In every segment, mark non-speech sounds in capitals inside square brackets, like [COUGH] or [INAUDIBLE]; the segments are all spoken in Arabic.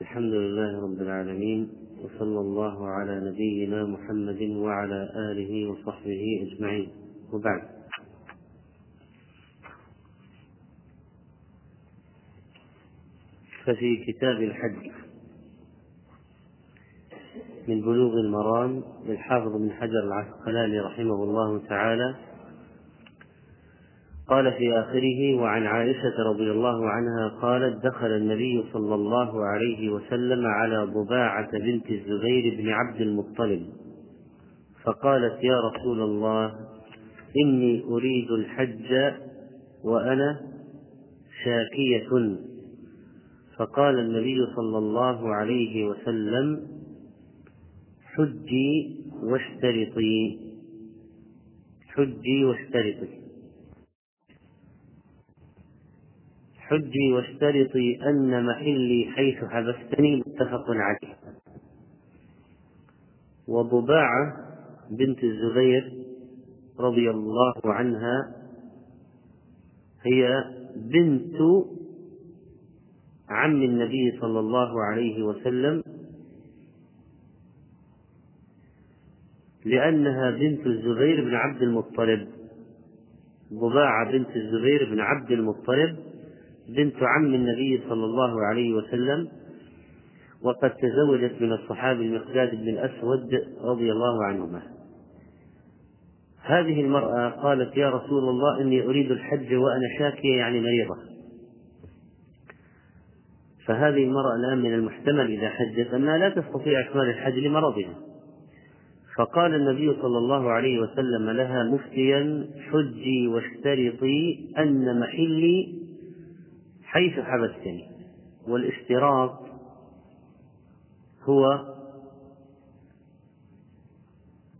الحمد لله رب العالمين وصلى الله على نبينا محمد وعلى آله وصحبه أجمعين. وبعد. ففي كتاب الحج من بلوغ المرام للحافظ بن حجر العسقلاني رحمه الله تعالى قال في آخره وعن عائشة رضي الله عنها قالت دخل النبي صلى الله عليه وسلم على ضباعة بنت الزبير بن عبد المطلب فقالت يا رسول الله إني أريد الحج وأنا شاكية. فقال النبي صلى الله عليه وسلم حجي واشترطي حجي واشترطي. حجي واشترطي أن محلي حيث حبستني متفق عليه. وضباعة بنت الزبير رضي الله عنها هي بنت عم النبي صلى الله عليه وسلم لأنها بنت الزبير بن عبد المطلب. ضباعة بنت الزبير بن عبد المطلب بنت عم النبي صلى الله عليه وسلم وقد تزوجت من الصحابي المقداد بن الأسود رضي الله عنهما. هذه المرأة قالت يا رسول الله إني أريد الحج وأنا شاكية يعني مريضة. فهذه المرأة الآن من المحتمل إذا حجت أنها لا تستطيع إكمال الحج لمرضها. فقال النبي صلى الله عليه وسلم لها مفتيا حجي واشترطي أن محلي حيث حبستني والاشتراط هو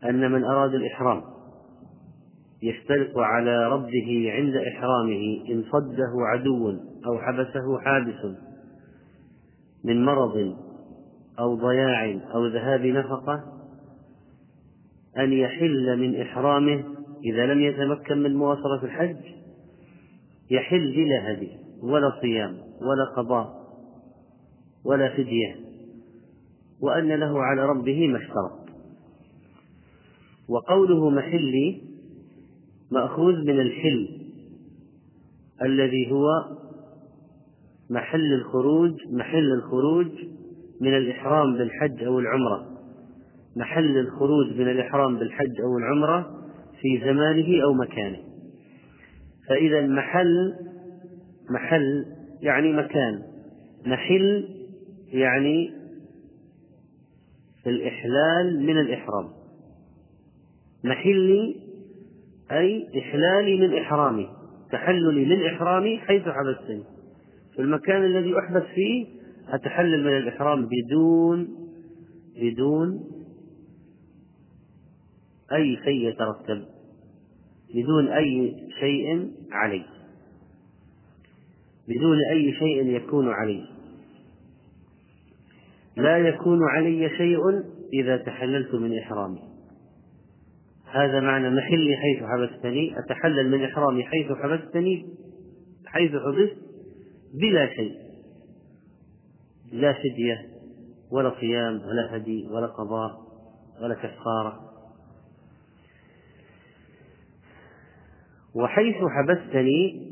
أن من أراد الإحرام يشترط على ربه عند إحرامه إن صده عدو أو حبسه حابس من مرض أو ضياع أو ذهاب نفقة أن يحل من إحرامه إذا لم يتمكن من مواصلة الحج يحل بلا هدي. ولا صيام ولا قضاء ولا فدية وأن له على ربه ما اشترط. وقوله محلي مأخوذ من الحل الذي هو محل الخروج محل الخروج من الإحرام بالحج أو العمرة. محل الخروج من الإحرام بالحج أو العمرة في زمانه أو مكانه. فإذا محل محل يعني مكان. محل يعني الإحلال من الإحرام. محلي أي إحلالي من إحرامي تحللي من إحرامي حيث حبستني. في المكان الذي أحبس فيه أتحلل من الإحرام بدون بدون أي شيء يترتب بدون أي شيء علي بدون أي شيء يكون علي. لا يكون علي شيء إذا تحللت من إحرامي. هذا معنى محلي حيث حبستني أتحلل من إحرامي حيث حبستني حيث حبست بلا شيء. لا فدية ولا صيام ولا هدي ولا قضاء ولا كفارة. وحيث حبستني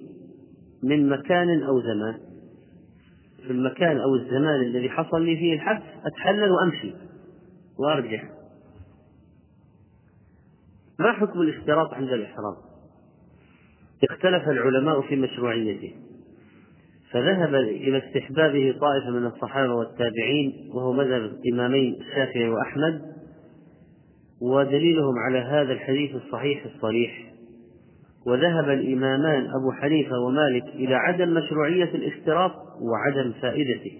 من مكان أو زمان. في المكان أو الزمان الذي حصل لي فيه الحبس أتحلل وأمشي وأرجع. ما حكم الاشتراط عند الإحرام اختلف العلماء في مشروعيته. فذهب إلى استحبابه طائفة من الصحابة والتابعين وهو مذهب الإمامين الشافعي وأحمد ودليلهم على هذا الحديث الصحيح الصريح. وذهب الإمامان أبو حنيفة ومالك إلى عدم مشروعية الاشتراط وعدم فائدته.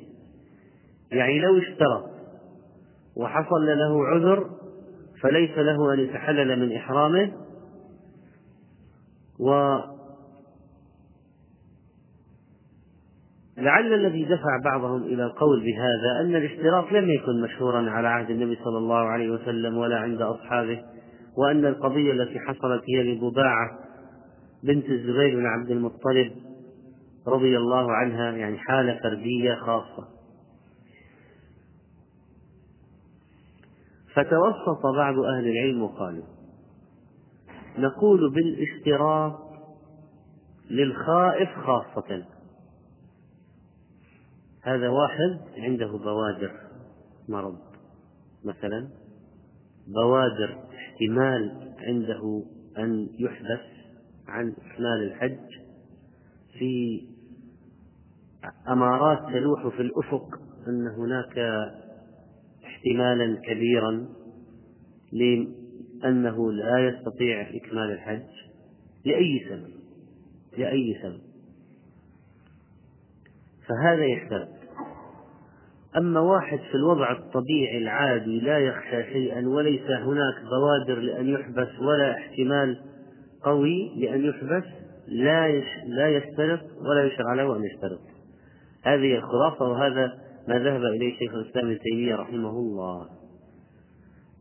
يعني لو اشترط وحصل له عذر فليس له أن يتحلل من إحرامه و لعل الذي دفع بعضهم إلى القول بهذا أن الاشتراط لم يكن مشهورا على عهد النبي صلى الله عليه وسلم ولا عند أصحابه وأن القضية التي حصلت هي لبضاعة بنت الزبير بن عبد المطلب رضي الله عنها يعني حالة فردية خاصة. فتوسط بعض أهل العلم وقالوا نقول بالاشتراط للخائف خاصة. هذا واحد عنده بوادر مرض مثلا بوادر احتمال عنده أن يحبس عن إكمال الحج في أمارات تلوح في الأفق أن هناك احتمالا كبيرا لأنه لا يستطيع إكمال الحج لأي سبب لأي سبب. فهذا يحتاج. أما واحد في الوضع الطبيعي العادي لا يخشى شيئا وليس هناك بوادر لأن يحبس ولا احتمال قوي لأن يحبس لا لا يشترط ولا يشرع له أن يشترط. هذه الخلاصة وهذا ما ذهب إليه شيخ الإسلام ابن تيمية رحمه الله.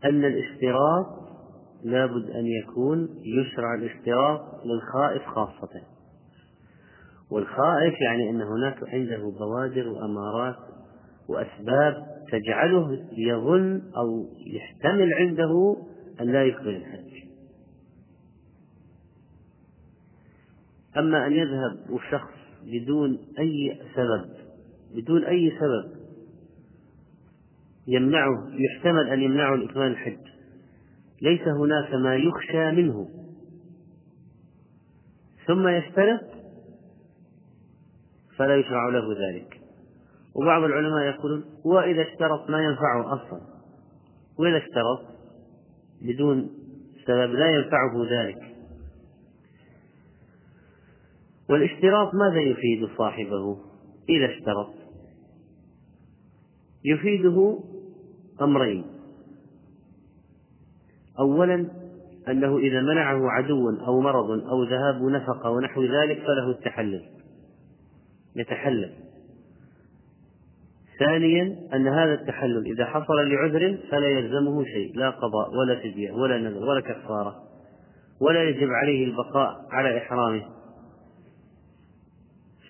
أن الاشتراط لابد أن يكون يشرع الاشتراط للخائف خاصة. والخائف يعني أن هناك عنده بوادر وأمارات وأسباب تجعله يظن أو يحتمل عنده أن لا يقبل الحج. أما أن يذهب شخص بدون أي سبب بدون أي سبب يمنعه يحتمل أن يمنعه الإكمال الحج. ليس هناك ما يخشى منه. ثم يشترط فلا يشرع له ذلك. وبعض العلماء يقولون وإذا اشترط ما ينفعه أصلا؟ وإذا اشترط بدون سبب لا ينفعه ذلك. والاشتراط ماذا يفيد صاحبه؟ إذا اشترط. يفيده أمرين. أولا أنه إذا منعه عدو أو مرض أو ذهاب نفقة ونحو ذلك فله التحلل. يتحلل. ثانيا أن هذا التحلل إذا حصل لعذر فلا يلزمه شيء لا قضاء ولا فدية ولا نذر ولا كفارة ولا يجب عليه البقاء على إحرامه.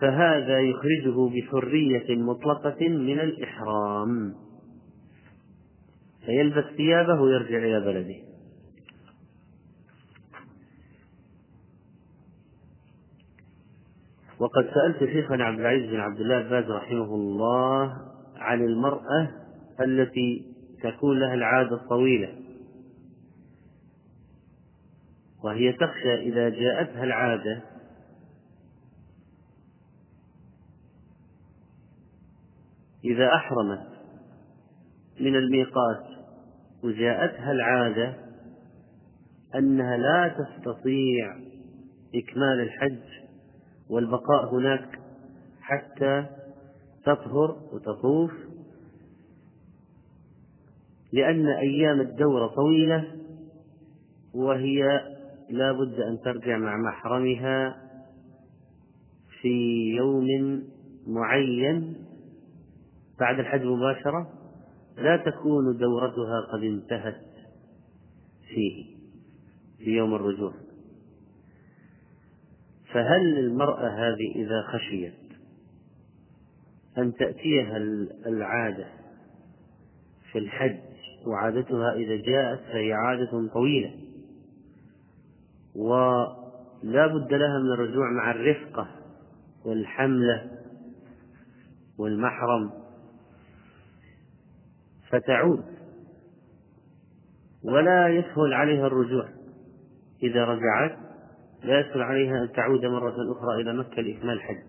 فهذا يخرجه بحرية مطلقة من الإحرام. فيلبس ثيابه ويرجع إلى بلده. وقد سألت شيخنا عبد العزيز بن عبد الله باز رحمه الله عن المرأة التي تكون لها العادة الطويلة. وهي تخشى إذا جاءتها العادة إذا أحرمت من الميقات وجاءتها العادة أنها لا تستطيع إكمال الحج والبقاء هناك حتى تطهر وتطوف لأن أيام الدورة طويلة وهي لا بد أن ترجع مع محرمها في يوم معين بعد الحج مباشرة لا تكون دورتها قد انتهت فيه في يوم الرجوع. فهل المرأة هذه إذا خشيت أن تأتيها العادة في الحج وعادتها إذا جاءت فهي عادة طويلة ولا بد لها من الرجوع مع الرفقة والحملة والمحرم فتعود. ولا يسهل عليها الرجوع. إذا رجعت لا يسهل عليها أن تعود مرة أخرى إلى مكة لإكمال الحج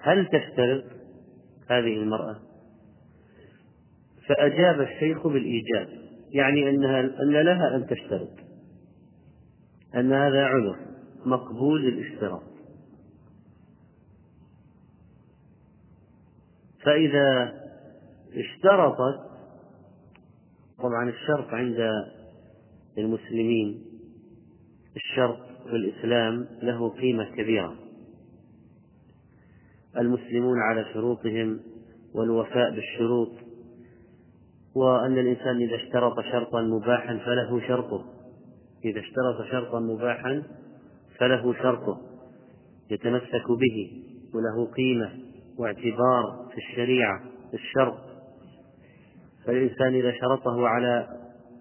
هل تشترط هذه المرأة؟ فأجاب الشيخ بالإيجاب يعني أنها أن لها أن تشترط. أن هذا عذر مقبول للاشتراط. فإذا اشترطت طبعا الشرط عند المسلمين الشرط في الإسلام له قيمة كبيرة. المسلمون على شروطهم والوفاء بالشروط وأن الإنسان إذا اشترط شرطا مباحا فله شرطه. إذا اشترط شرطا مباحا فله شرطه. يتمسك به وله قيمة واعتبار في الشريعة الشرط. فالإنسان إذا شرطه على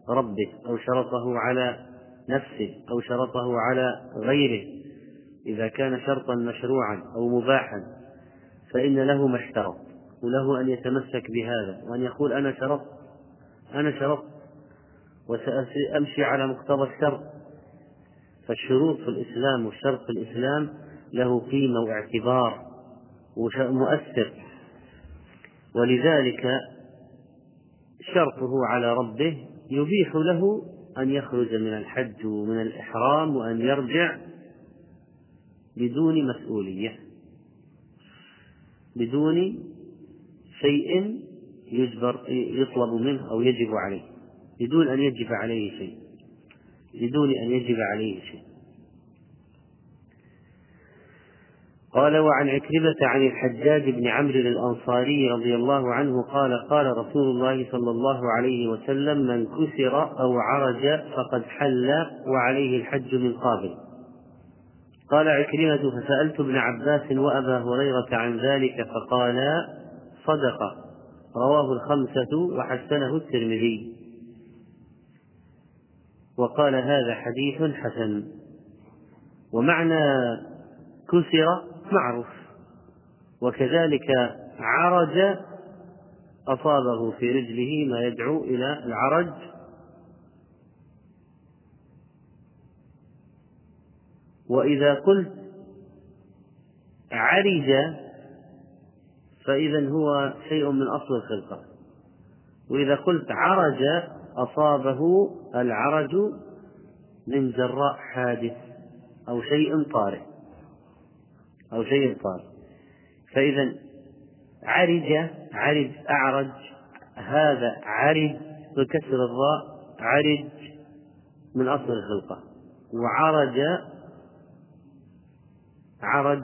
ربه أو شرطه على نفسه أو شرطه على غيره إذا كان شرطا مشروعا أو مباحا فإن له ما اشترط وله أن يتمسك بهذا وأن يقول أنا شرطت أنا شرطت وسأمشي على مقتضى الشرط. فالشروط في الإسلام والشرط في الإسلام له قيمة واعتبار ومؤثر ولذلك شرطه على ربه يبيح له أن يخرج من الحج ومن الإحرام وأن يرجع بدون مسؤولية بدون شيء يجبر يطلب منه أو يجب عليه بدون أن يجب عليه شيء بدون أن يجب عليه شيء. قال وعن عكرمة عن الحجاج بن عمرو الأنصاري رضي الله عنه قال قال رسول الله صلى الله عليه وسلم من كسر أو عرج فقد حل وعليه الحج من قابل. قال عكرمة فسألت ابن عباس وأبا هريرة عن ذلك فقالا صدق. رواه الخمسة وحسنه الترمذي. وقال هذا حديث حسن. ومعنى كسر معروف. وكذلك عرج أصابه في رجله ما يدعو إلى العرج. وإذا قلت عرج فإذا هو شيء من أصل الخلقة. وإذا قلت عرج أصابه العرج من جراء حادث أو شيء طارئ. أو شيء طارئ فإذا عرج عرج أعرج. هذا عرج بكسر الراء عرج من أصل الخلقة. وعرج عرج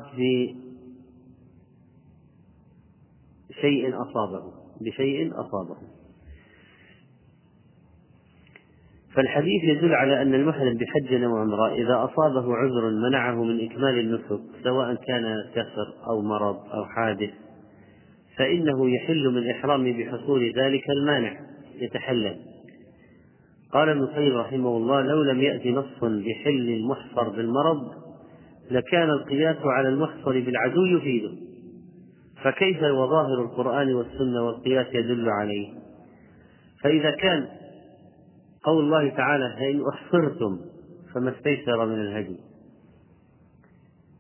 بشيء أصابه بشيء أصابه. فالحديث يدل على أن المحرم بحج وعمرة إذا أصابه عذر منعه من إكمال النسك سواء كان كسر أو مرض أو حادث فإنه يحل من إحرامه بحصول ذلك المانع يتحلل. قال ابن القيم رحمه الله لو لم يأتي نص بحل المحصر بالمرض لكان القياس على المحصر بالعدو يفيده فكيف وظاهر القرآن والسنة والقياس يدل عليه؟ فإذا كان قول الله تعالى فإن أحصرتم فما استيسر من الهدي.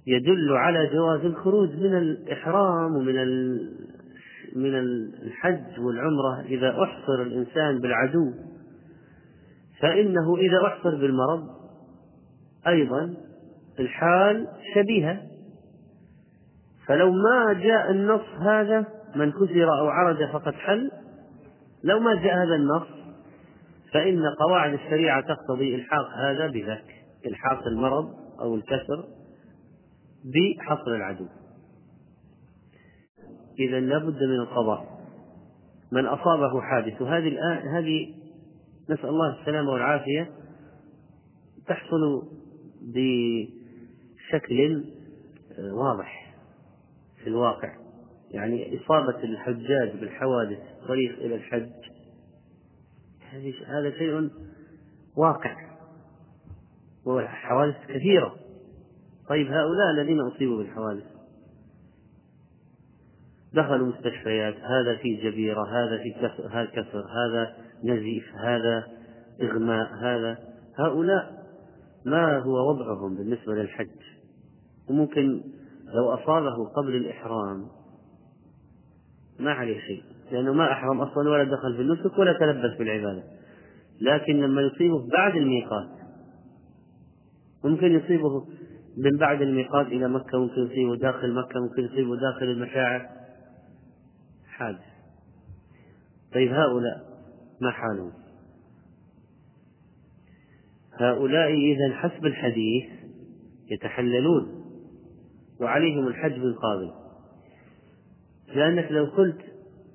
يدل على جواز الخروج من الإحرام ومن من الحج والعمرة. إذا أحصر الإنسان بالعدو فإنه إذا أحصر بالمرض أيضا الحال شبيهة فلو ما جاء النص هذا من كسر أو عرج فقد حل. لو ما جاء هذا النص فإن قواعد الشريعة تقتضي إلحاق هذا بذاك إلحاق المرض أو الكسر بحصر العدو. إذا لابد من القضاء. من أصابه حادث وهذه الآن هذه نسأل الله السلامة والعافية تحصل بشكل واضح في الواقع. يعني إصابة الحجاج بالحوادث طريق إلى الحج هذا شيء واقع. والحوادث كثيرة. طيب هؤلاء الذين أصيبوا بالحوادث؟ دخلوا مستشفيات هذا في جبيرة هذا في كسر هذا نزيف هذا إغماء هذا. هؤلاء ما هو وضعهم بالنسبة للحج؟ وممكن لو أصابه قبل الإحرام ما عليه شيء. لأنه ما أحرم أصلا ولا دخل في النسك ولا تلبس بالعبادة لكن لما يصيبه بعد الميقات ممكن يصيبه من بعد الميقات إلى مكة ممكن يصيبه داخل مكة ممكن يصيبه داخل المشاعر. حادث. طيب هؤلاء ما حالهم؟ هؤلاء إذا حسب الحديث يتحللون وعليهم الحج بالقابل لأنك لو قلت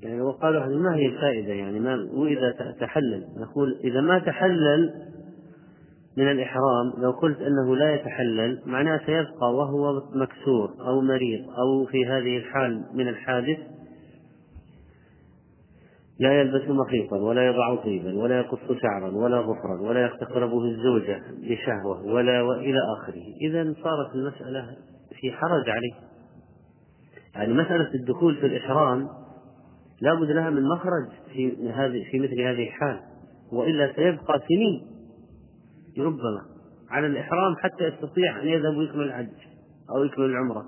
يعني وقالوا ما هي الفائدة يعني؟ ما وإذا تحلل. نقول إذا ما تحلل من الإحرام لو قلت أنه لا يتحلل معناه سيبقى وهو مكسور أو مريض أو في هذه الحال من الحادث لا يلبس مخيطا ولا يضع طيبا ولا يقص شعرا ولا ظفرا ولا يقتربه الزوجة بشهوة ولا وإلى آخره. إذا صارت المسألة في حرج عليه. يعني مسألة الدخول في الإحرام لا بد لها من مخرج في هذه في مثل هذه الحال وإلا سيبقى سنين. ربما على الإحرام حتى يستطيع أن يذهب ويكمل الحج أو يكمل العمرة.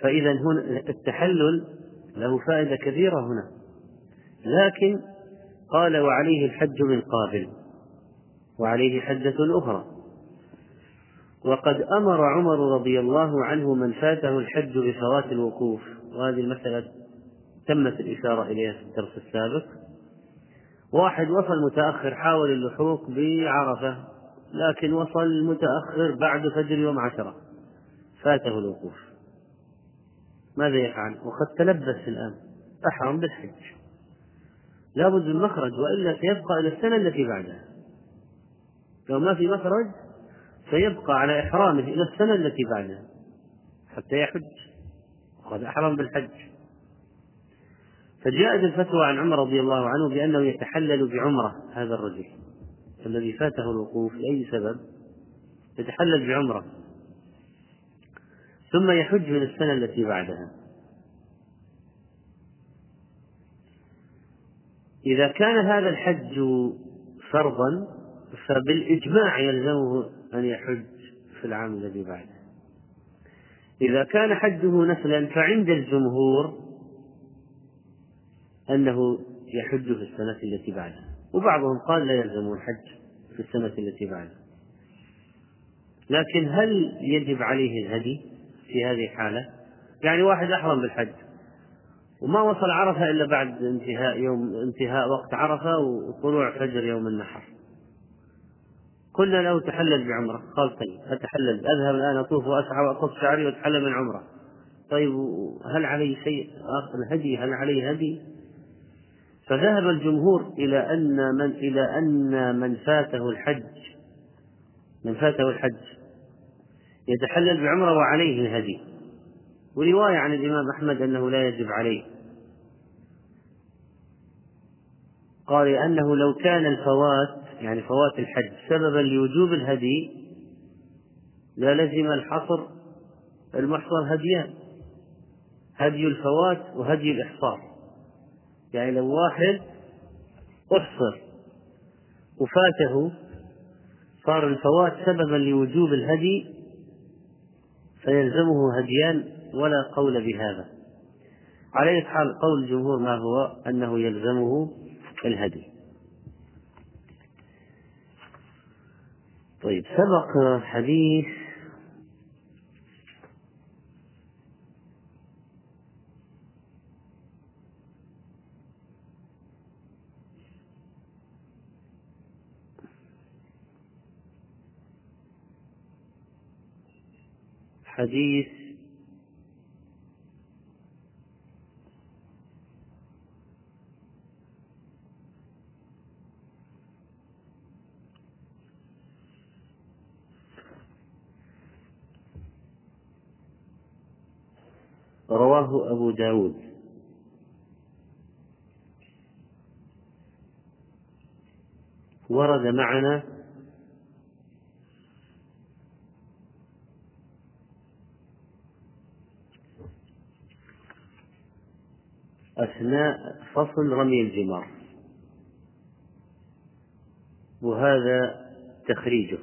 فإذا هنا التحلل له فائدة كثيرة هنا. لكن قال وعليه الحج من قابل وعليه حجة أخرى. وقد أمر عمر رضي الله عنه من فاته الحج بفوات الوقوف. وهذه المسألة تمت الإشارة إليها في الدرس السابق. واحد وصل متأخر حاول اللحوق بعرفة لكن وصل متأخر بعد فجر يوم عشرة. فاته الوقوف. ماذا يفعل؟ وقد تلبس الآن. أحرم بالحج. لابد من مخرج وإلا سيبقى إلى السنة التي بعدها. لو ما في مخرج سيبقى على إحرامه إلى السنة التي بعدها حتى يحج وقد أحرم بالحج. فجاءت الفتوى عن عمر رضي الله عنه بأنه يتحلل بعمرة هذا الرجل الذي فاته الوقوف لأي سبب يتحلل بعمرة ثم يحج من السنة التي بعدها. إذا كان هذا الحج فرضا فبالإجماع يلزمه أن يحج في العام الذي بعده. إذا كان حجه نفلا فعند الجمهور أنه يحج في السنة التي بعدها وبعضهم قال لا يلزمه الحج في السنة التي بعدها لكن هل يجب عليه الهدي في هذه الحالة؟ يعني واحد أحرم بالحج. وما وصل عرفة إلا بعد انتهاء يوم انتهاء وقت عرفة وطلوع فجر يوم النحر. قلنا له تحلل بعمرة. قال طيب أتحلل؟ أذهب الآن أطوف وأسعى وأقص شعري وأتحلل من عمرة. طيب هل علي شيء آخر؟ هدي هل علي هدي؟ فذهب الجمهور إلى أن من إلى أن من فاته الحج من فاته الحج يتحلل بعمرة وعليه الهدي. ورواية عن الإمام أحمد أنه لا يجب عليه. قال لأنه لو كان الفوات يعني فوات الحج سببا لوجوب الهدي للزم الحصر المحصر هديان هدي الفوات وهدي الإحصار. يعني لو واحد أحصر وفاته صار الفوات سببا لوجوب الهدي فيلزمه هديان ولا قول بهذا. على حال قول الجمهور ما هو؟ أنه يلزمه الهدي. طيب سبق حديث حديث رواه أبو داود. ورد معنا أثناء فصل رمي الجمار. وهذا تخريجه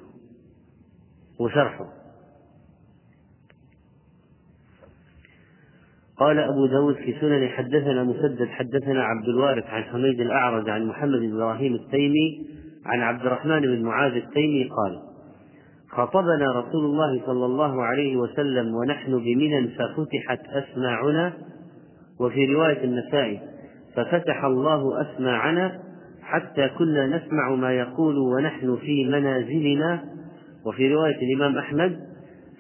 وشرحه. قال أبو داود في سنن حدثنا مسدد حدثنا عبد الوارث عن حميد الأعرج عن محمد بن إبراهيم التيمي عن عبد الرحمن بن معاذ التيمي قال خطبنا رسول الله صلى الله عليه وسلم ونحن بمنى ففتحت أسماعنا وفي رواية النسائي ففتح الله أسماعنا حتى كنا نسمع ما يقول ونحن في منازلنا وفي رواية الإمام أحمد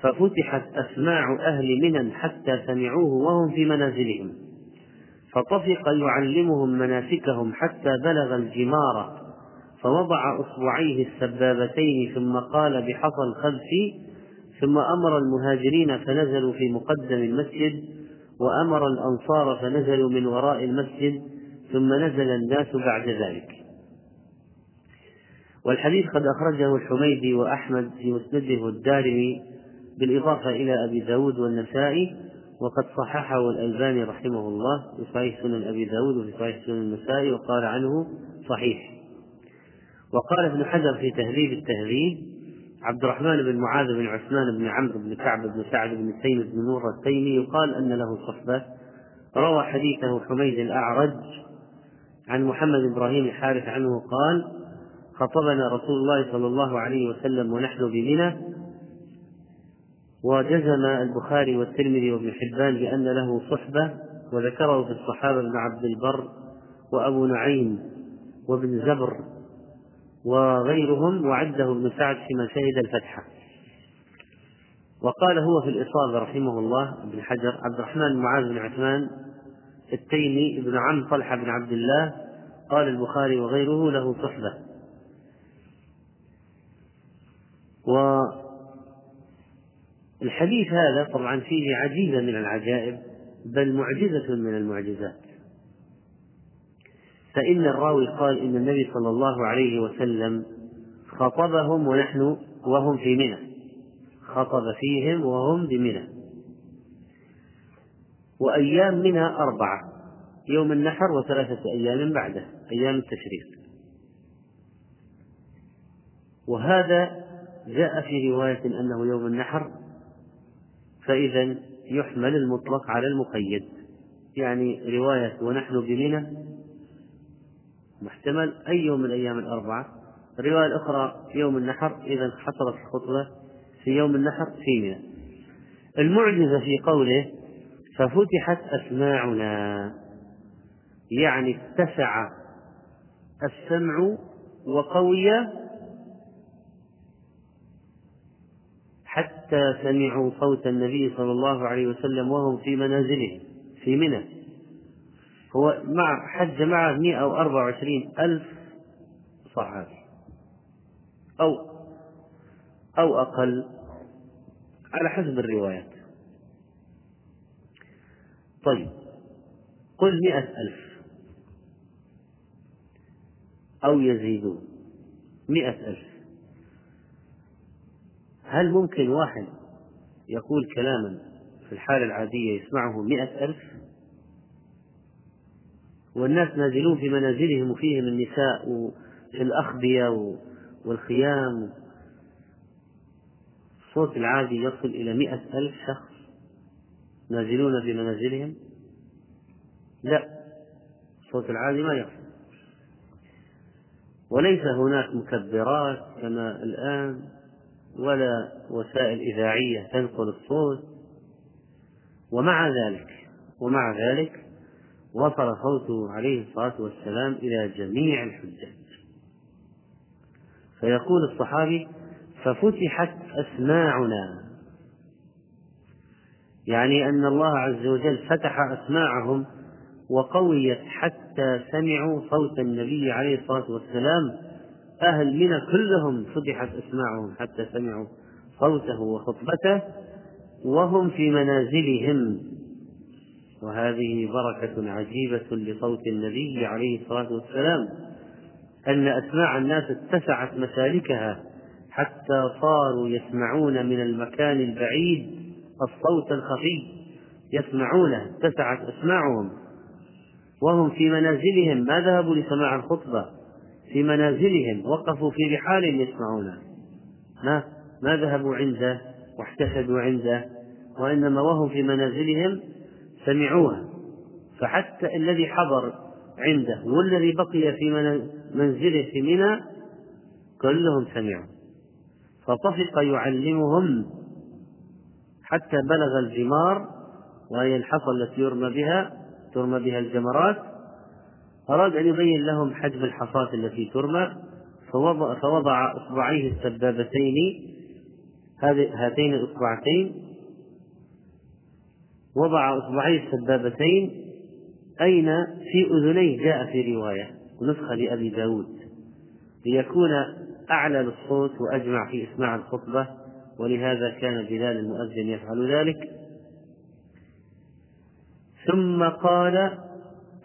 ففتحت أسماع أهل منى حتى سمعوه وهم في منازلهم. فطفق يعلمهم مناسكهم حتى بلغ الجمار فوضع أصبعيه السبابتين ثم قال بحصى الخلف ثم أمر المهاجرين فنزلوا في مقدم المسجد وأمر الأنصار فنزلوا من وراء المسجد ثم نزل الناس بعد ذلك. والحديث قد أخرجه الحميدي وأحمد في مسنده والدارمي بالإضافة إلى أبي داود والنسائي وقد صححه الألباني رحمه الله في صحيح سنن أبي داود وفي صحيح سنن النسائي وقال عنه صحيح. وقال ابن حجر في تهذيب التهذيب عبد الرحمن بن معاذ بن عثمان بن عمرو بن كعب بن سعد بن تيم بن نور التيمي يقال أن له صحبة. روى حديثه حميد الأعرج عن محمد إبراهيم الحارث عنه قال خطبنا رسول الله صلى الله عليه وسلم ونحن بمنى وجزم البخاري والترمذي وابن حبان بأن له صحبة وذكره في الصحابة ابن عبد البر وأبو نعيم وابن زبر وغيرهم وعده ابن سعد فيما شهد الفتح. وقال هو في الإصابة رحمه الله ابن حجر عبد الرحمن بن معاذ بن عثمان التيمي ابن عم طلحة بن عبد الله قال البخاري وغيره له صحبة. والحديث هذا طبعا فيه عجيبة من العجائب بل معجزة من المعجزات. فإن الراوي قال إن النبي صلى الله عليه وسلم خطبهم ونحن وهم في منى. خطب فيهم وهم بمنى. وأيام منى أربعة يوم النحر وثلاثة أيام بعده أيام التشريق. وهذا جاء في رواية أنه يوم النحر فإذا يحمل المطلق على المقيد. يعني رواية ونحن بمنى محتمل أي يوم من الأيام الأربعة. الرواية الأخرى يوم النحر إذا حصلت الخطبة في يوم النحر في منى. المعجزة في قوله ففتحت أسماعنا يعني اتسع السمع وقوي حتى سمعوا صوت النبي صلى الله عليه وسلم وهم في منازلهم في منى. هو مع حج معه 124 ألف صحابي. أو أو أقل على حسب الروايات. طيب قل مئة ألف. أو يزيدون مئة ألف. هل ممكن واحد يقول كلاما في الحالة العادية يسمعه مئة ألف؟ والناس نازلون في منازلهم وفيهم النساء وفي الأخبية والخيام. الصوت العادي يصل إلى مئة ألف شخص نازلون في منازلهم؟ لا الصوت العالي ما يصل. وليس هناك مكبرات كما الآن. ولا وسائل إذاعية تنقل الصوت. ومع ذلك ومع ذلك وصل صوته عليه الصلاة والسلام إلى جميع الحجاج. فيقول الصحابي ففتحت أسماعنا. يعني أن الله عز وجل فتح أسماعهم وقويت حتى سمعوا صوت النبي عليه الصلاة والسلام أهل منى كلهم فتحت أسماعهم حتى سمعوا صوته وخطبته وهم في منازلهم. وهذه بركة عجيبة لصوت النبي عليه الصلاة والسلام أن أسماع الناس اتسعت مسالكها حتى صاروا يسمعون من المكان البعيد الصوت الخفي يسمعونه اتسعت أسماعهم. وهم في منازلهم ما ذهبوا لسماع الخطبة في منازلهم وقفوا في رحال يسمعونه ما ما ذهبوا عنده واحتسبوا عنده وإنما وهم في منازلهم سمعوها. فحتى الذي حضر عنده والذي بقي في منزله في منى كلهم سمعوا. فطفق يعلمهم حتى بلغ الجمار وهي الحصى التي يرمى بها ترمى بها الجمرات أراد أن يبين لهم حجم الحصاة التي ترمى فوضع, فوضع إصبعيه السبابتين هاتين الإصبعتين وضع إصبعيه السبابتين أين؟ في أذنيه جاء في رواية نسخة لأبي داود ليكون أعلى للصوت وأجمع في إسماع الخطبة ولهذا كان بلال المؤذن يفعل ذلك. ثم قال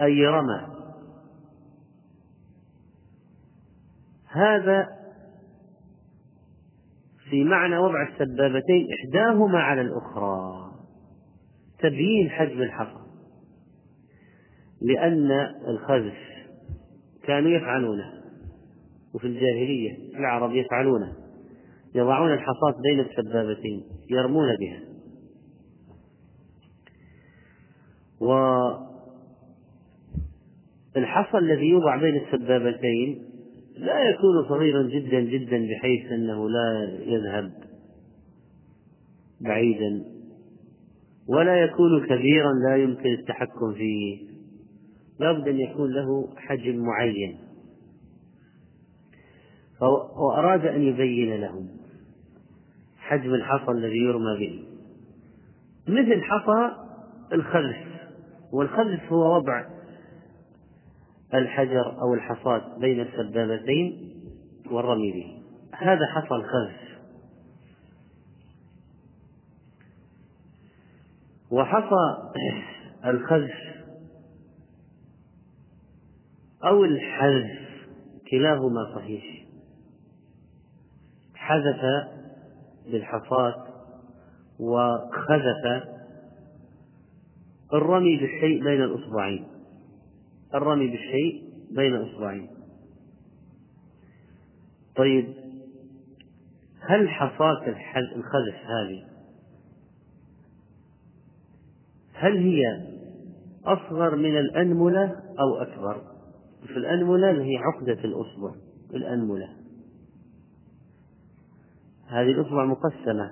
أي رمى. هذا في معنى وضع السبابتين إحداهما على الأخرى. تبيين حجم الحصى لأن الخزف كانوا يفعلونه وفي الجاهلية العرب يفعلونه يضعون الحصاة بين السبابتين يرمون بها. والحصى الذي يوضع بين السبابتين لا يكون صغيرا جدا جدا بحيث أنه لا يذهب بعيدا ولا يكون كبيرا لا يمكن التحكم فيه. لابد أن يكون له حجم معين. وأراد أن يبين لهم حجم الحصى الذي يرمى به. مثل حصى الخلف والخلف هو وضع الحجر أو الحصاة بين السبابتين والرمي به هذا حصى الخلف وحصى الخلف أو الحذف كلاهما صحيح. حذف بالحصاة وخذف الرمي بالشيء بين الأصبعين. الرمي بالشيء بين إصبعين. طيب هل حصاة الخذف هذه هل هي أصغر من الأنملة أو أكبر؟ في الأنملة اللي هي عقدة الأصبع الأنملة. هذه الأصبع مقسمة.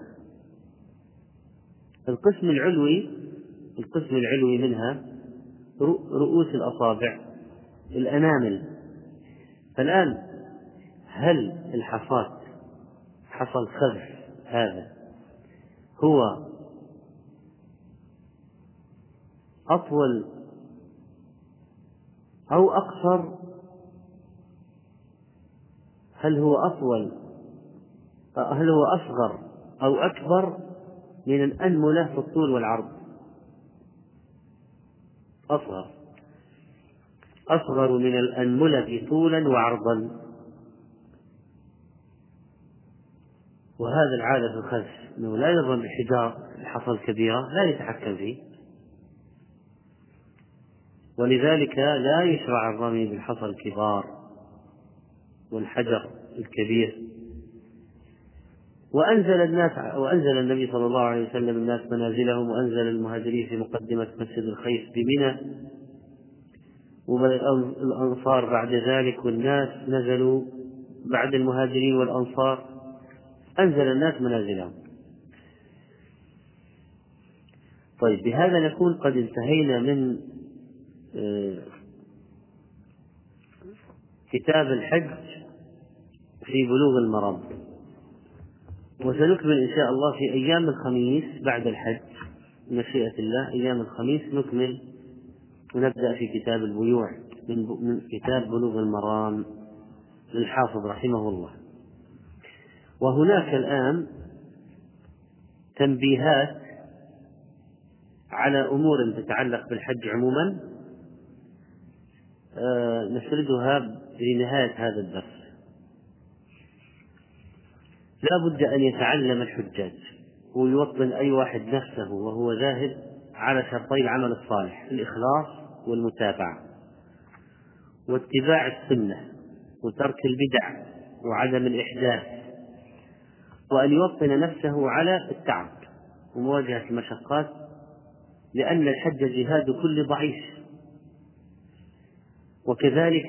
القسم العلوي القسم العلوي منها رؤوس الأصابع الأنامل. فالآن هل الحصاة حصى الخذف هذا هو أطول أو أقصر؟ هل هو أطول هل هو أصغر أو أكبر من الأنملة في الطول والعرض؟ أصغر. أصغر من الأنملة طولا وعرضا. وهذا العادة في الخلف أنه لا يضرب الحجار الحصى الكبيرة لا يتحكم فيه. ولذلك لا يشرع الرمي بالحصى الكبار والحجر الكبير. وأنزل الناس وأنزل النبي صلى الله عليه وسلم الناس منازلهم وأنزل المهاجرين في مقدمة مسجد الخيف بمنى. والأنصار بعد ذلك والناس نزلوا بعد المهاجرين والأنصار. أنزل الناس منازلهم. طيب بهذا نكون قد انتهينا من آه، كتاب الحج في بلوغ المرام. وسنكمل إن شاء الله في أيام الخميس بعد الحج مشيئة الله أيام الخميس نكمل ونبدأ في كتاب البيوع من كتاب بلوغ المرام للحافظ رحمه الله. وهناك الآن تنبيهات على أمور تتعلق بالحج عموما آه، نسردها لنهاية هذا الدرس. لا بد أن يتعلم الحجاج ويوطن أي واحد نفسه وهو ذاهب على شرطي العمل الصالح الإخلاص والمتابعة واتباع السنة وترك البدع وعدم الإحداث وأن يوطن نفسه على التعب ومواجهة المشقات لأن الحج جهاد كل ضعيف وكذلك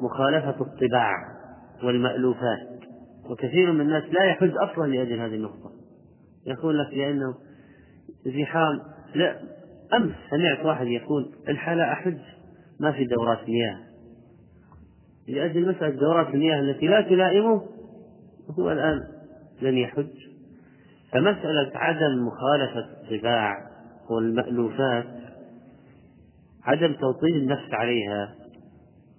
مخالفة الطباع والمألوفات. وكثير من الناس لا يحج أصلا لأجل هذه النقطة. يقول لك لأنه زحام لا أمس سمعت واحد يقول الحالة أحج ما في دورات مياه لأجل مسألة دورات المياه التي لا تلائمه هو الآن لن يحج. فمسألة عدم مخالفة الطباع والمألوفات عدم توطين النفس عليها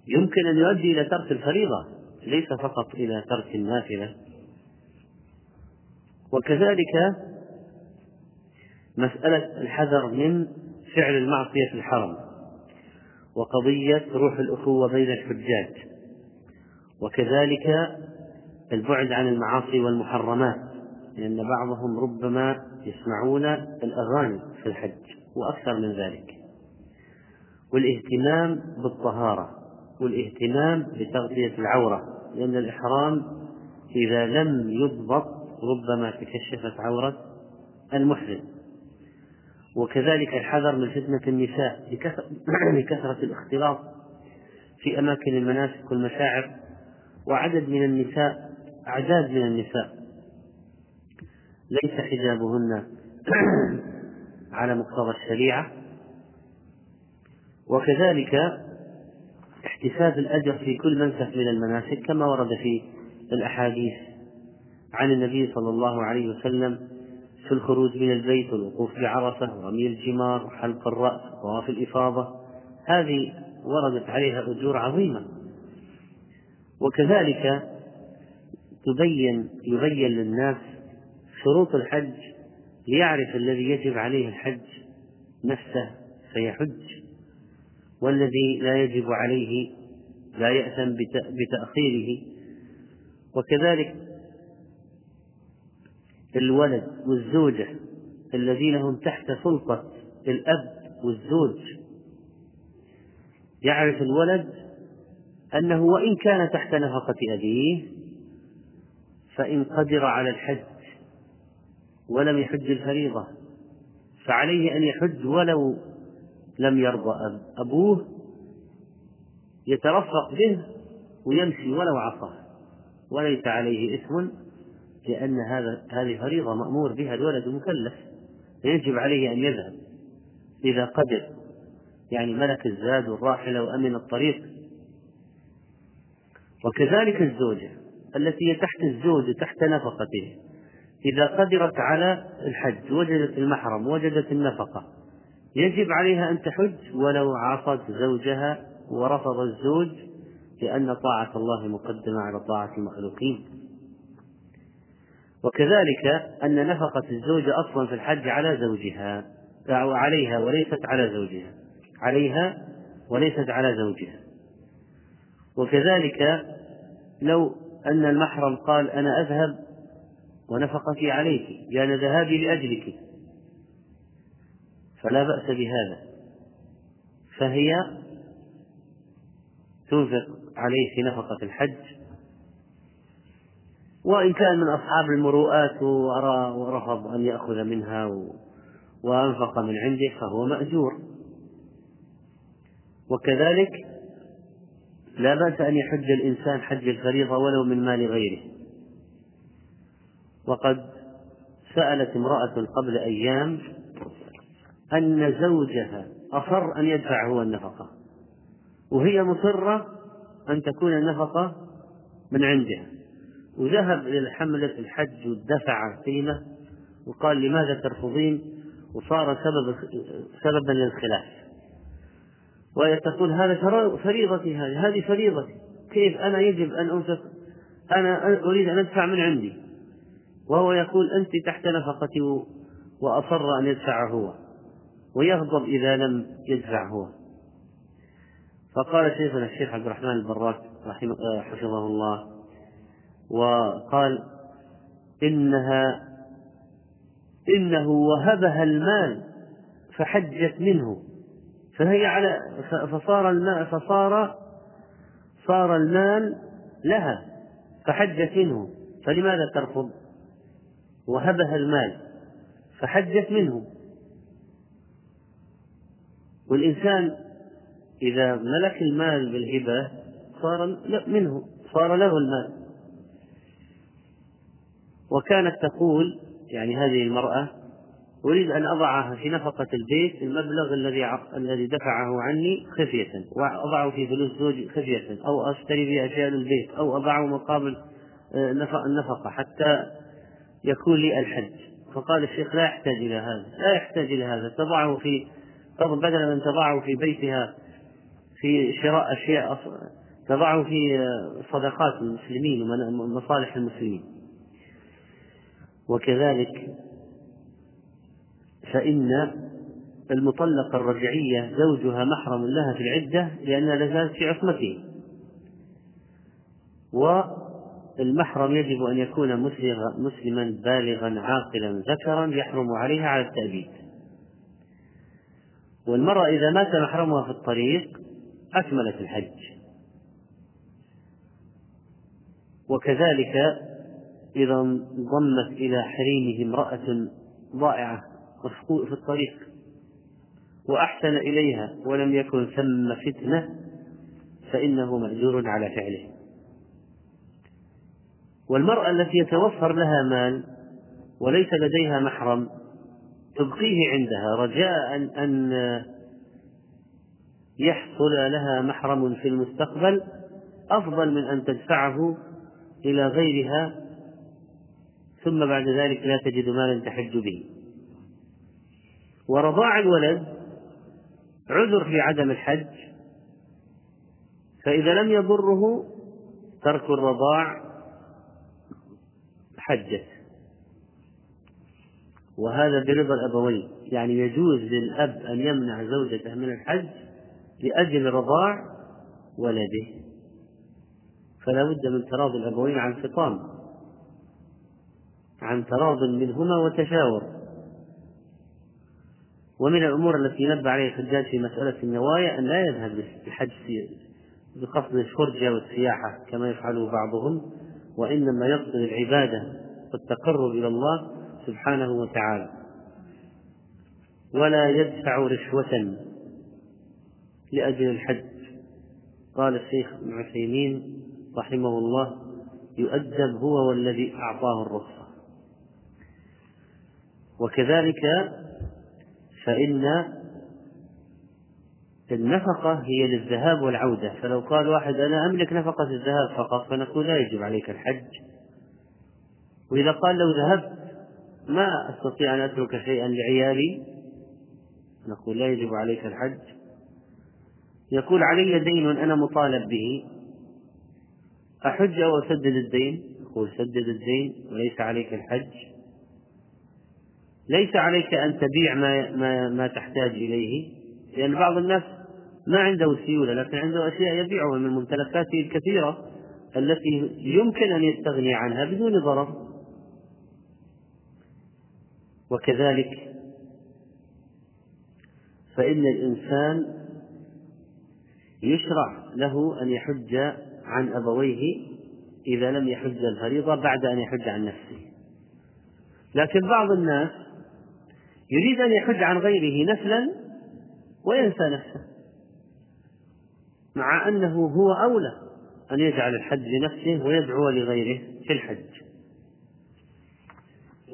يمكن أن يؤدي إلى ترك الفريضة. ليس فقط إلى ترك النافلة. وكذلك مسألة الحذر من فعل المعصية في الحرم وقضية روح الأخوة بين الحجاج. وكذلك البعد عن المعاصي والمحرمات لأن بعضهم ربما يسمعون الأغاني في الحج وأكثر من ذلك. والاهتمام بالطهارة. والاهتمام بتغطية العورة لأن الإحرام إذا لم يضبط ربما تكشفت عورة المحرم. وكذلك الحذر من فتنة النساء لكثرة [CLEARS THROAT] الاختلاط في أماكن المناسك والمشاعر وعدد من النساء أعداد من النساء. ليس حجابهن [CLEARS THROAT] على مقتضى الشريعة. وكذلك احتساب الأجر في كل منسك من المناسك كما ورد في الأحاديث عن النبي صلى الله عليه وسلم في الخروج من البيت والوقوف بعرفة ورمي الجمار وحلق الرأس وطواف الإفاضة. هذه وردت عليها أجور عظيمة. وكذلك تبين يبين للناس شروط الحج ليعرف الذي يجب عليه الحج نفسه فيحج. والذي لا يجب عليه لا يأثم بتأخيره. وكذلك الولد والزوجة الذين هم تحت سلطة الأب والزوج. يعرف الولد أنه وإن كان تحت نفقة أبيه فإن قدر على الحج ولم يحج الفريضة فعليه أن يحج ولو لم يرضى أب أبوه يترفق به ويمشي ولو عصاه. وليس عليه إثم لأن هذا هذه فريضة مأمور بها الولد مكلف فيجب عليه أن يذهب إذا قدر. يعني ملك الزاد والراحلة وأمن الطريق. وكذلك الزوجة التي هي تحت الزوج تحت نفقته. إذا قدرت على الحج وجدت المحرم وجدت النفقة يجب عليها أن تحج ولو عصت زوجها ورفض الزوج لأن طاعة الله مقدمة على طاعة المخلوقين. وكذلك أن نفقة الزوجة أصلا في الحج على زوجها أو عليها وليست على زوجها عليها وليست على زوجها. وكذلك لو أن المحرم قال أنا أذهب ونفقتي عليك لأن ذهابي لأجلك. فلا بأس بهذا. فهي تنفق عليه في نفقة الحج. وإن كان من أصحاب المروءات ورفض أن يأخذ منها وأنفق من عنده فهو مأجور. وكذلك لا بأس أن يحج الإنسان حج الفريضة ولو من مال غيره. وقد سألت امرأة قبل أيام أن زوجها أصر أن يدفع هو النفقة وهي مصرة أن تكون النفقة من عندها. وذهب إلى حملة الحج ودفع قيمة وقال لماذا ترفضين؟ وصار سبب سببا للخلاف. وهي تقول هذا فريضتي هذه هذه فريضتي. كيف أنا يجب أن أنفق؟ أنا أريد أن أدفع من عندي. وهو يقول أنت تحت نفقتي وأصر أن يدفع هو. ويغضب إذا لم يدفع هو فقال شيخنا الشيخ عبد الرحمن البراك رحمه حفظه الله وقال إنها إنه وهبها المال فحجت منه. فهي على فصار المال فصار صار المال لها فحجت منه. فلماذا ترفض؟ وهبها المال فحجت منه. والإنسان إذا ملك المال بالهبة صار منه صار له المال. وكانت تقول يعني هذه المرأة أريد أن أضعها في نفقة البيت المبلغ الذي الذي دفعه عني خفية وأضعه في فلوس زوجي خفية أو أشتري به أشياء للبيت أو أضعه مقابل آه، النفقة حتى يكون لي الحج. فقال الشيخ لا يحتاج إلى هذا لا يحتاج إلى هذا تضعه في بدلا من تضعه في بيتها في شراء أشياء تضعه في صدقات المسلمين ومصالح المسلمين. وكذلك فإن المطلقة الرجعية زوجها محرم لها في العدة لأنها لا زالت في عصمته. والمحرم يجب أن يكون مسلما بالغا عاقلا ذكرا يحرم عليها على التأبيد. والمرأة إذا مات محرمها في الطريق أكملت الحج. وكذلك إذا انضمت إلى حريمه امرأة ضائعة في الطريق وأحسن إليها ولم يكن ثم فتنة فإنه مأجور على فعله. والمرأة التي يتوفر لها مال وليس لديها محرم تبقيه عندها رجاء أن يحصل لها محرم في المستقبل أفضل من أن تدفعه إلى غيرها ثم بعد ذلك لا تجد مالا تحج به. ورضاع الولد عذر في عدم الحج فإذا لم يضره ترك الرضاع حجت وهذا برضا الأبوين. يعني يجوز للأب أن يمنع زوجته من الحج لأجل رضاع ولده. فلا بد من تراضي الأبوين عن فطام عن تراض منهما وتشاور. ومن الأمور التي نبه عليها الحجاج في مسألة النوايا أن لا يذهب للحج بقصد الفرجة والسياحة كما يفعله بعضهم وإنما يقصد العبادة والتقرب إلى الله سبحانه وتعالى ولا يدفع رشوة لأجل الحج. قال الشيخ ابن عثيمين رحمه الله يؤدب هو والذي أعطاه الرخصة. وكذلك فإن النفقة هي للذهاب والعودة. فلو قال واحد أنا أملك نفقة الذهاب فقط فنقول لا يجب عليك الحج. وإذا قال لو ذهبت ما أستطيع أن أترك شيئا لعيالي. نقول لا يجب عليك الحج. يقول علي دين أنا مطالب به. أحج أو أسدد الدين؟ يقول سدد الدين وليس عليك الحج. ليس عليك أن تبيع ما, ما, ما تحتاج إليه. لأن بعض الناس ما عنده سيولة لكن عنده أشياء يبيعها من ممتلكاته الكثيرة التي يمكن أن يستغني عنها بدون ضرر. وكذلك فإن الإنسان يشرع له أن يحج عن أبويه إذا لم يحج الفريضة بعد أن يحج عن نفسه. لكن بعض الناس يريد أن يحج عن غيره نفلا وينسى نفسه مع أنه هو أولى أن يجعل الحج لنفسه ويدعو لغيره في الحج.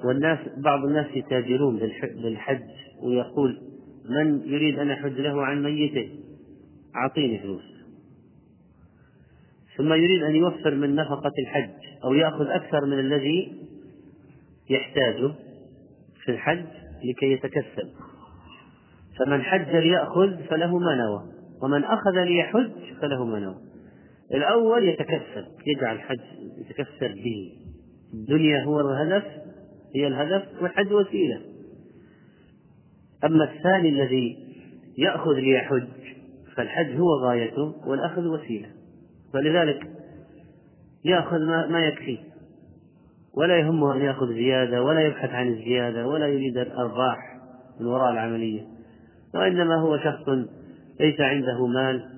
والناس بعض الناس يتاجرون بالحج ويقول من يريد أن أحج له عن ميته؟ أعطيني فلوس. ثم يريد أن يوفر من نفقة الحج أو يأخذ أكثر من الذي يحتاجه في الحج لكي يتكسب فمن حج ليأخذ فله ما نوى ومن أخذ ليحج فله ما نوى. الأول يتكسب يجعل الحج يتكسب به. الدنيا هو الهدف هي الهدف والحج وسيلة. أما الثاني الذي يأخذ ليحج فالحج هو غايته والأخذ وسيلة. فلذلك يأخذ ما, ما يكفيه ولا يهمه أن يأخذ زيادة ولا يبحث عن الزيادة ولا يريد الأرباح من وراء العملية. وإنما هو شخص ليس عنده مال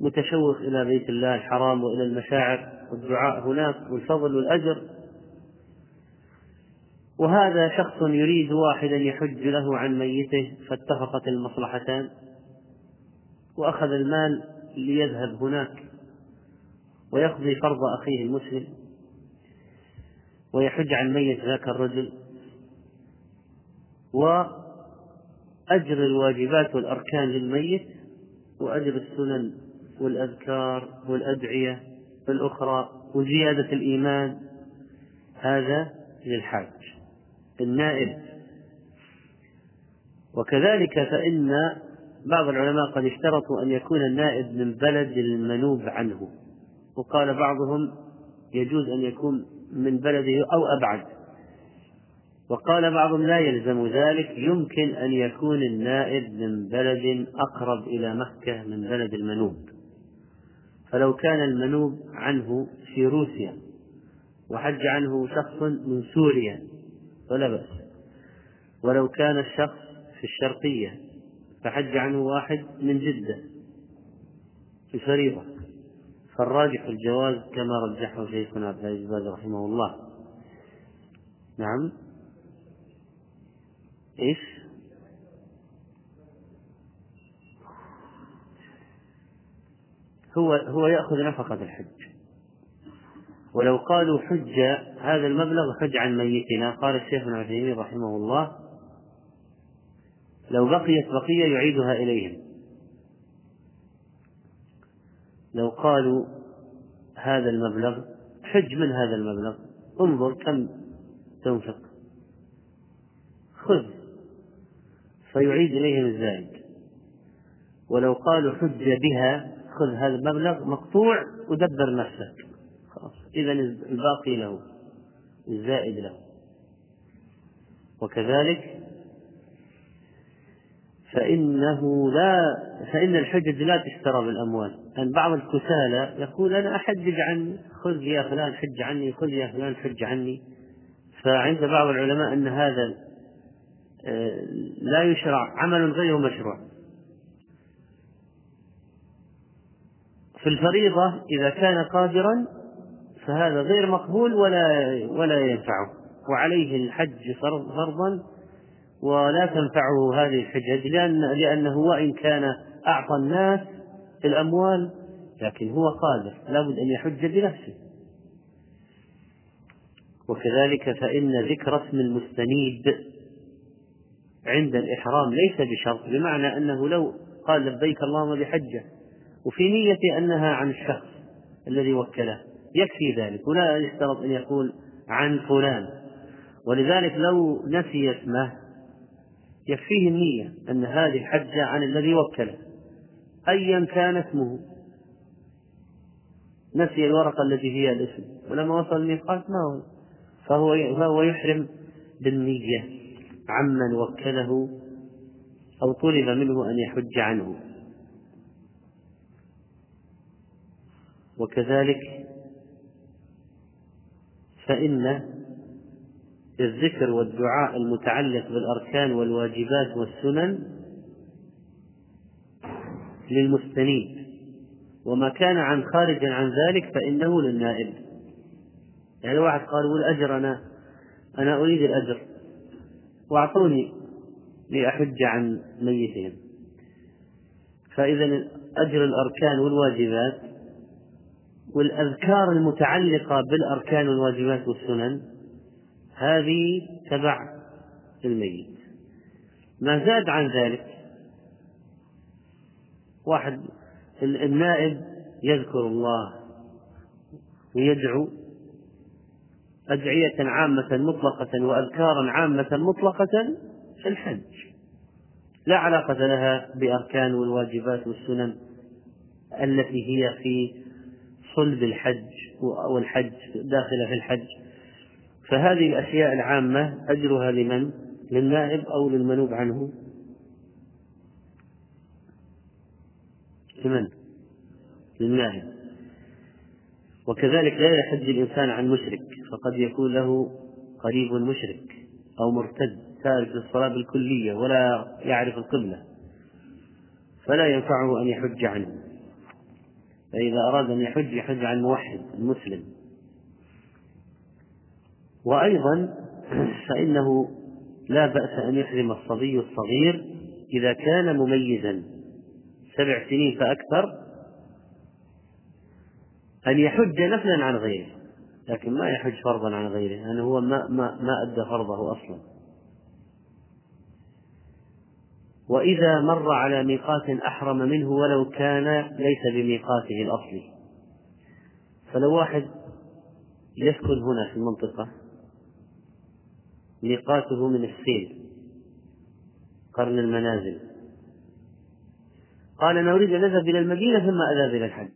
متشوق إلى بيت الله الحرام وإلى المشاعر والدعاء هناك والفضل والأجر. وهذا شخص يريد واحدا يحج له عن ميته فاتفقت المصلحتان. وأخذ المال ليذهب هناك ويقضي فرض أخيه المسلم ويحج عن ميت ذاك الرجل. وأجر الواجبات والأركان للميت وأجر السنن والأذكار والأدعية الأخرى وزيادة الإيمان هذا للحاج. النائب. وكذلك فإن بعض العلماء قد اشترطوا أن يكون النائب من بلد المنوب عنه وقال بعضهم يجوز أن يكون من بلده أو أبعد. وقال بعضهم لا يلزم ذلك يمكن أن يكون النائب من بلد أقرب إلى مكة من بلد المنوب. فلو كان المنوب عنه في روسيا وحج عنه شخص من سوريا فلا بأس. ولو كان الشخص في الشرقية فحج عنه واحد من جدة في فريضة فالراجح الجواز كما رجحه شيخنا عبد العزيز باز رحمه الله. نعم. إيش؟ هو هو يأخذ نفقة الحج. ولو قالوا حج هذا المبلغ حج عن ميتنا. قال الشيخ ابن عثيمين رحمه الله لو بقيت بقية يعيدها إليهم. لو قالوا هذا المبلغ حج من هذا المبلغ انظر كم تنفق. خذ فيعيد إليهم الزائد. ولو قالوا حج بها خذ هذا المبلغ مقطوع ودبر نفسك. إذا الباقي له الزائد له. وكذلك فإنه لا فإن الحجج لا تشترى بالأموال. أن بعض الكسالى يقول أنا أحجج عن خذ يا فلان حج عني خذ يا فلان حج عني. فعند بعض العلماء أن هذا آه، لا يشرع عمل غير مشروع. في الفريضة إذا كان قادرا فهذا غير مقبول ولا ولا ينفعه. وعليه الحج فرضا ولا تنفعه هذه الحجج لأن لأنه وإن كان أعطى الناس الأموال لكن هو قادر لابد أن يحج بنفسه. وكذلك فإن ذكر اسم المستنيب عند الإحرام ليس بشرط بمعنى أنه لو قال لبيك اللهم بحجة وفي نية أنها عن الشخص الذي وكله. يكفي ذلك. ولا يشترط أن يقول عن فلان. ولذلك لو نسي اسمه يكفيه النية أن هذه حجة عن الذي وكله أيا كان اسمه. نسي الورقة التي فيها الاسم. ولما وصل الميقات ما هو. فهو فهو يحرم بالنية. عمن وكله أو طلب منه أن يحج عنه. وكذلك فإن الذكر والدعاء المتعلق بالأركان والواجبات والسنن للمستنيب وما كان عن خارجا عن ذلك فإنه للنائب. يعني واحد قال والأجر أنا أنا أريد الأجر وأعطوني لأحج عن ميتهم. فإذا أجر الأركان والواجبات والأذكار المتعلقة بالأركان والواجبات والسنن هذه تبع الميت. ما زاد عن ذلك واحد النائب يذكر الله ويدعو أدعية عامة مطلقة وأذكارا عامة مطلقة في الحج. لا علاقة لها بأركان والواجبات والسنن التي هي في صلب الحج والحج داخلة في الحج فهذه الأشياء العامة أجرها لمن؟ للنائب أو للمنوب عنه لمن؟ للنائب وكذلك لا يحج الإنسان عن مشرك فقد يكون له قريب مشرك أو مرتد تارك للصلاة بالكلية ولا يعرف القبلة فلا ينفعه أن يحج عنه فإذا أراد أن يحج يحج عن موحد مسلم وأيضا [CLEARS THROAT] فإنه لا بأس أن يحرم الصبي الصغير إذا كان مميزا. سبع سنين فأكثر أن يحج نفلا عن غيره لكن ما يحج فرضا عن غيره لأنه يعني هو ما, ما, ما أدى فرضه أصلا. وإذا مر على ميقات أحرم منه ولو كان ليس بميقاته الأصلي فلو واحد يسكن هنا في المنطقة ميقاته من السيل قرن المنازل. قال أنا أريد أن أذهب إلى المدينة ثم أذهب إلى الحج.